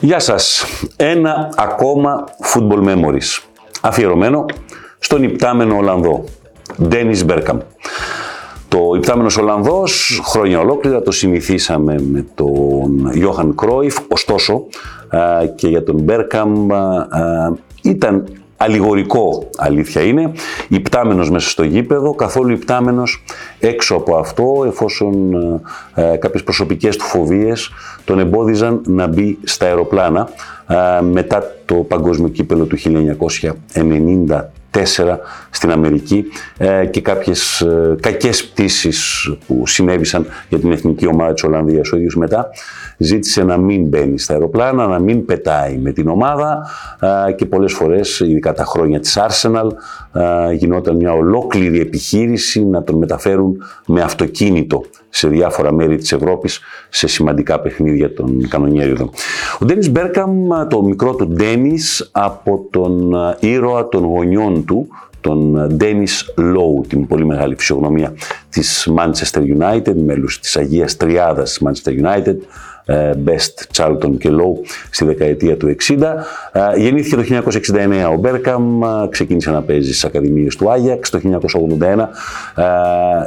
Γεια σας. Ένα ακόμα Football Memories. Αφιερωμένο στον υπτάμενο Ολλανδό, Ντένις Μπέρκαμ. Το υπτάμενος Ολλανδός, χρόνια ολόκληρα, το συνηθίσαμε με τον Γιώχαν Κρόιφ, ωστόσο και για τον Μπέρκαμ ήταν αλληγορικό αλήθεια είναι, υπτάμενος μέσα στο γήπεδο, καθόλου υπτάμενος έξω από αυτό, εφόσον ε, κάποιες προσωπικές του φοβίες τον εμπόδιζαν να μπει στα αεροπλάνα ε, μετά το παγκόσμιο κύπελο του 1990 στην Αμερική ε, και κάποιες ε, κακές πτήσεις που συνέβησαν για την εθνική ομάδα της Ολλανδίας. Ο ίδιος μετά ζήτησε να μην μπαίνει στα αεροπλάνα, να μην πετάει με την ομάδα ε, και πολλές φορές, ειδικά τα χρόνια της Arsenal, γινόταν μια ολόκληρη επιχείρηση να τον μεταφέρουν με αυτοκίνητο σε διάφορα μέρη της Ευρώπης σε σημαντικά παιχνίδια των κανονιέριδων. Ο Ντένις Μπέρκαμ, το μικρό του Ντένις, από τον ήρωα των γονιών του, τον Ντένις Λόου, την πολύ μεγάλη φυσιογνωμία της Manchester United, μέλους της Αγίας Τριάδας Manchester United, ε, Best, Charlton και Low στη δεκαετία του 60. Ε, γεννήθηκε το 1969 ο Μπέρκαμ, ε, ξεκίνησε να παίζει στις Ακαδημίες του Άγιαξ. Το 1981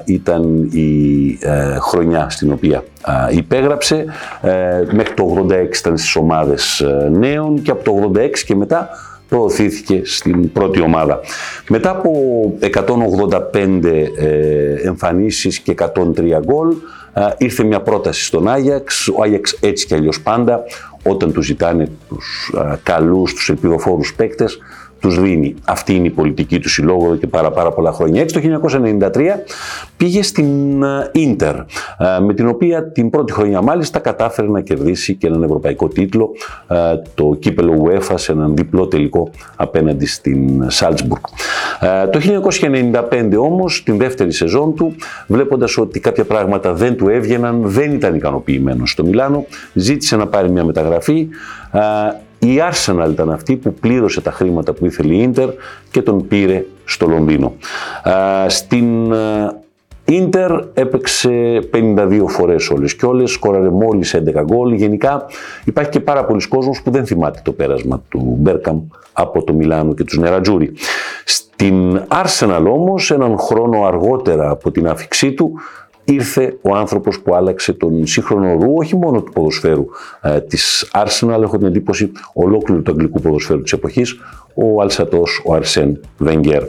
ήταν η χρονιά στην οποία υπέγραψε. Μέχρι το 86 ήταν στις ομάδες νέων και από το 86 και μετά προωθήθηκε στην πρώτη ομάδα. Μετά από 185 εμφανίσεις και 103 γκολ, ήρθε μια πρόταση στον Άγιαξ. Ο Άγιαξ έτσι κι αλλιώς πάντα, όταν του ζητάνε τους καλούς, τους ελπιδοφόρους παίκτες, τους δίνει. Αυτή είναι η πολιτική του συλλόγου εδώ και πάρα, πάρα πολλά χρόνια. Έτσι το 1993 πήγε στην Ίντερ, με την οποία την πρώτη χρονιά μάλιστα κατάφερε να κερδίσει και έναν ευρωπαϊκό τίτλο, το κύπελο UEFA σε έναν διπλό τελικό απέναντι στην Σάλτσμπουργκ. Το 1995 όμως, την δεύτερη σεζόν του, βλέποντας ότι κάποια πράγματα δεν του έβγαιναν, δεν ήταν ικανοποιημένος στο Μιλάνο, ζήτησε να πάρει μια μεταγραφή, η Arsenal ήταν αυτή που πλήρωσε τα χρήματα που ήθελε η Ίντερ και τον πήρε στο Λονδίνο. Στην Ίντερ έπαιξε 52 φορές όλες και όλες, σκόραρε μόλις 11 γκολ. Γενικά υπάρχει και πάρα πολλοί κόσμος που δεν θυμάται το πέρασμα του Μπέρκαμ από το Μιλάνο και τους Νερατζούρι. Στην Arsenal όμως, έναν χρόνο αργότερα από την άφηξή του, ήρθε ο άνθρωπος που άλλαξε τον σύγχρονο ρου, όχι μόνο του ποδοσφαίρου ε, της Arsenal, έχω την εντύπωση ολόκληρου του αγγλικού ποδοσφαίρου της εποχής, ο Αλσατός, ο Αρσέν Βενγκέρ.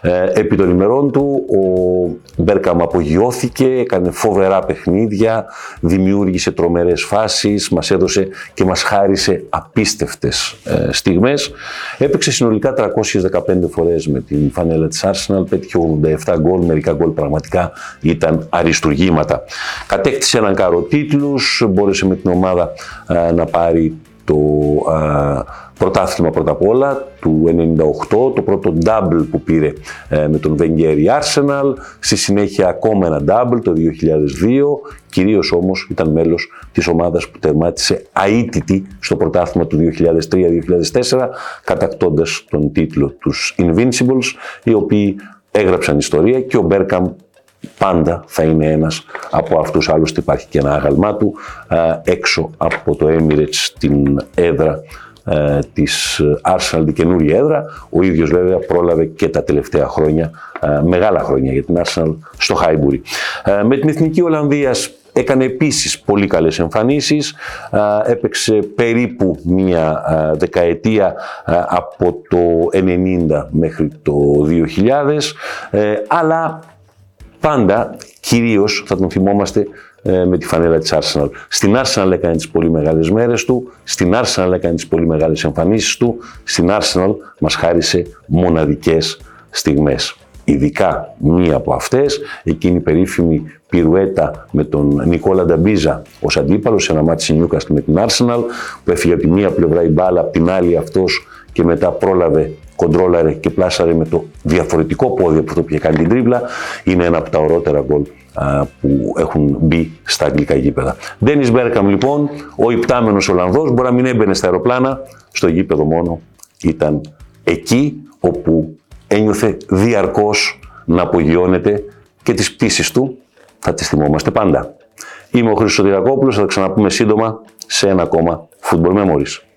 Ε, επί των ημερών του ο Μπέρκαμ απογειώθηκε, έκανε φοβερά παιχνίδια, δημιούργησε τρομερές φάσεις, μας έδωσε και μας χάρισε απίστευτες ε, στιγμές. Έπαιξε συνολικά 315 φορές με την φανέλα της Arsenal, πέτυχε 87 γκολ, μερικά γκολ πραγματικά ήταν αριστουργήματα. Κατέκτησε έναν κάρο τίτλους, μπόρεσε με την ομάδα ε, να πάρει το πρωτάθλημα πρώτα απ' όλα του 98, το πρώτο double που πήρε ε, με τον Wenger Arsenal, στη συνέχεια ακόμα ένα double το 2002, κυρίως όμως ήταν μέλος της ομάδας που τερμάτισε αίτητη στο πρωτάθλημα του 2003-2004, κατακτώντας τον τίτλο τους Invincibles, οι οποίοι έγραψαν ιστορία και ο Μπέρκαμ πάντα θα είναι ένας από αυτούς. Άλλωστε υπάρχει και ένα άγαλμά του ε, έξω από το Emirates την έδρα ε, της Arsenal, την καινούργια έδρα. Ο ίδιος βέβαια πρόλαβε και τα τελευταία χρόνια, ε, μεγάλα χρόνια για την Arsenal στο Χάιμπουρι. Ε, με την Εθνική Ολλανδίας έκανε επίσης πολύ καλές εμφανίσεις, έπαιξε περίπου μία δεκαετία από το 90 μέχρι το 2000, αλλά πάντα κυρίως θα τον θυμόμαστε ε, με τη φανέλα της Arsenal. Στην Arsenal έκανε τις πολύ μεγάλες μέρες του, στην Arsenal έκανε τις πολύ μεγάλες εμφανίσεις του, στην Arsenal μας χάρισε μοναδικές στιγμές. Ειδικά μία από αυτές, εκείνη η περίφημη πυρουέτα με τον Νικόλα Νταμπίζα ως αντίπαλος σε ένα μάτι Νιούκαστ με την Arsenal, που έφυγε από τη μία πλευρά η μπάλα, από την άλλη αυτός και μετά πρόλαβε κοντρόλαρε και πλάσαρε με το διαφορετικό πόδι από αυτό που είχε κάνει την τρίβλα, είναι ένα από τα ορότερα γκολ που έχουν μπει στα αγγλικά γήπεδα. Ντένις Μπέρκαμ λοιπόν, ο υπτάμενος Ολλανδός, μπορεί να μην έμπαινε στα αεροπλάνα, στο γήπεδο μόνο ήταν εκεί όπου ένιωθε διαρκώς να απογειώνεται και τις πτήσεις του θα τις θυμόμαστε πάντα. Είμαι ο Χρήστος Σωτηρακόπουλος, θα τα ξαναπούμε σύντομα σε ένα ακόμα Football Memories.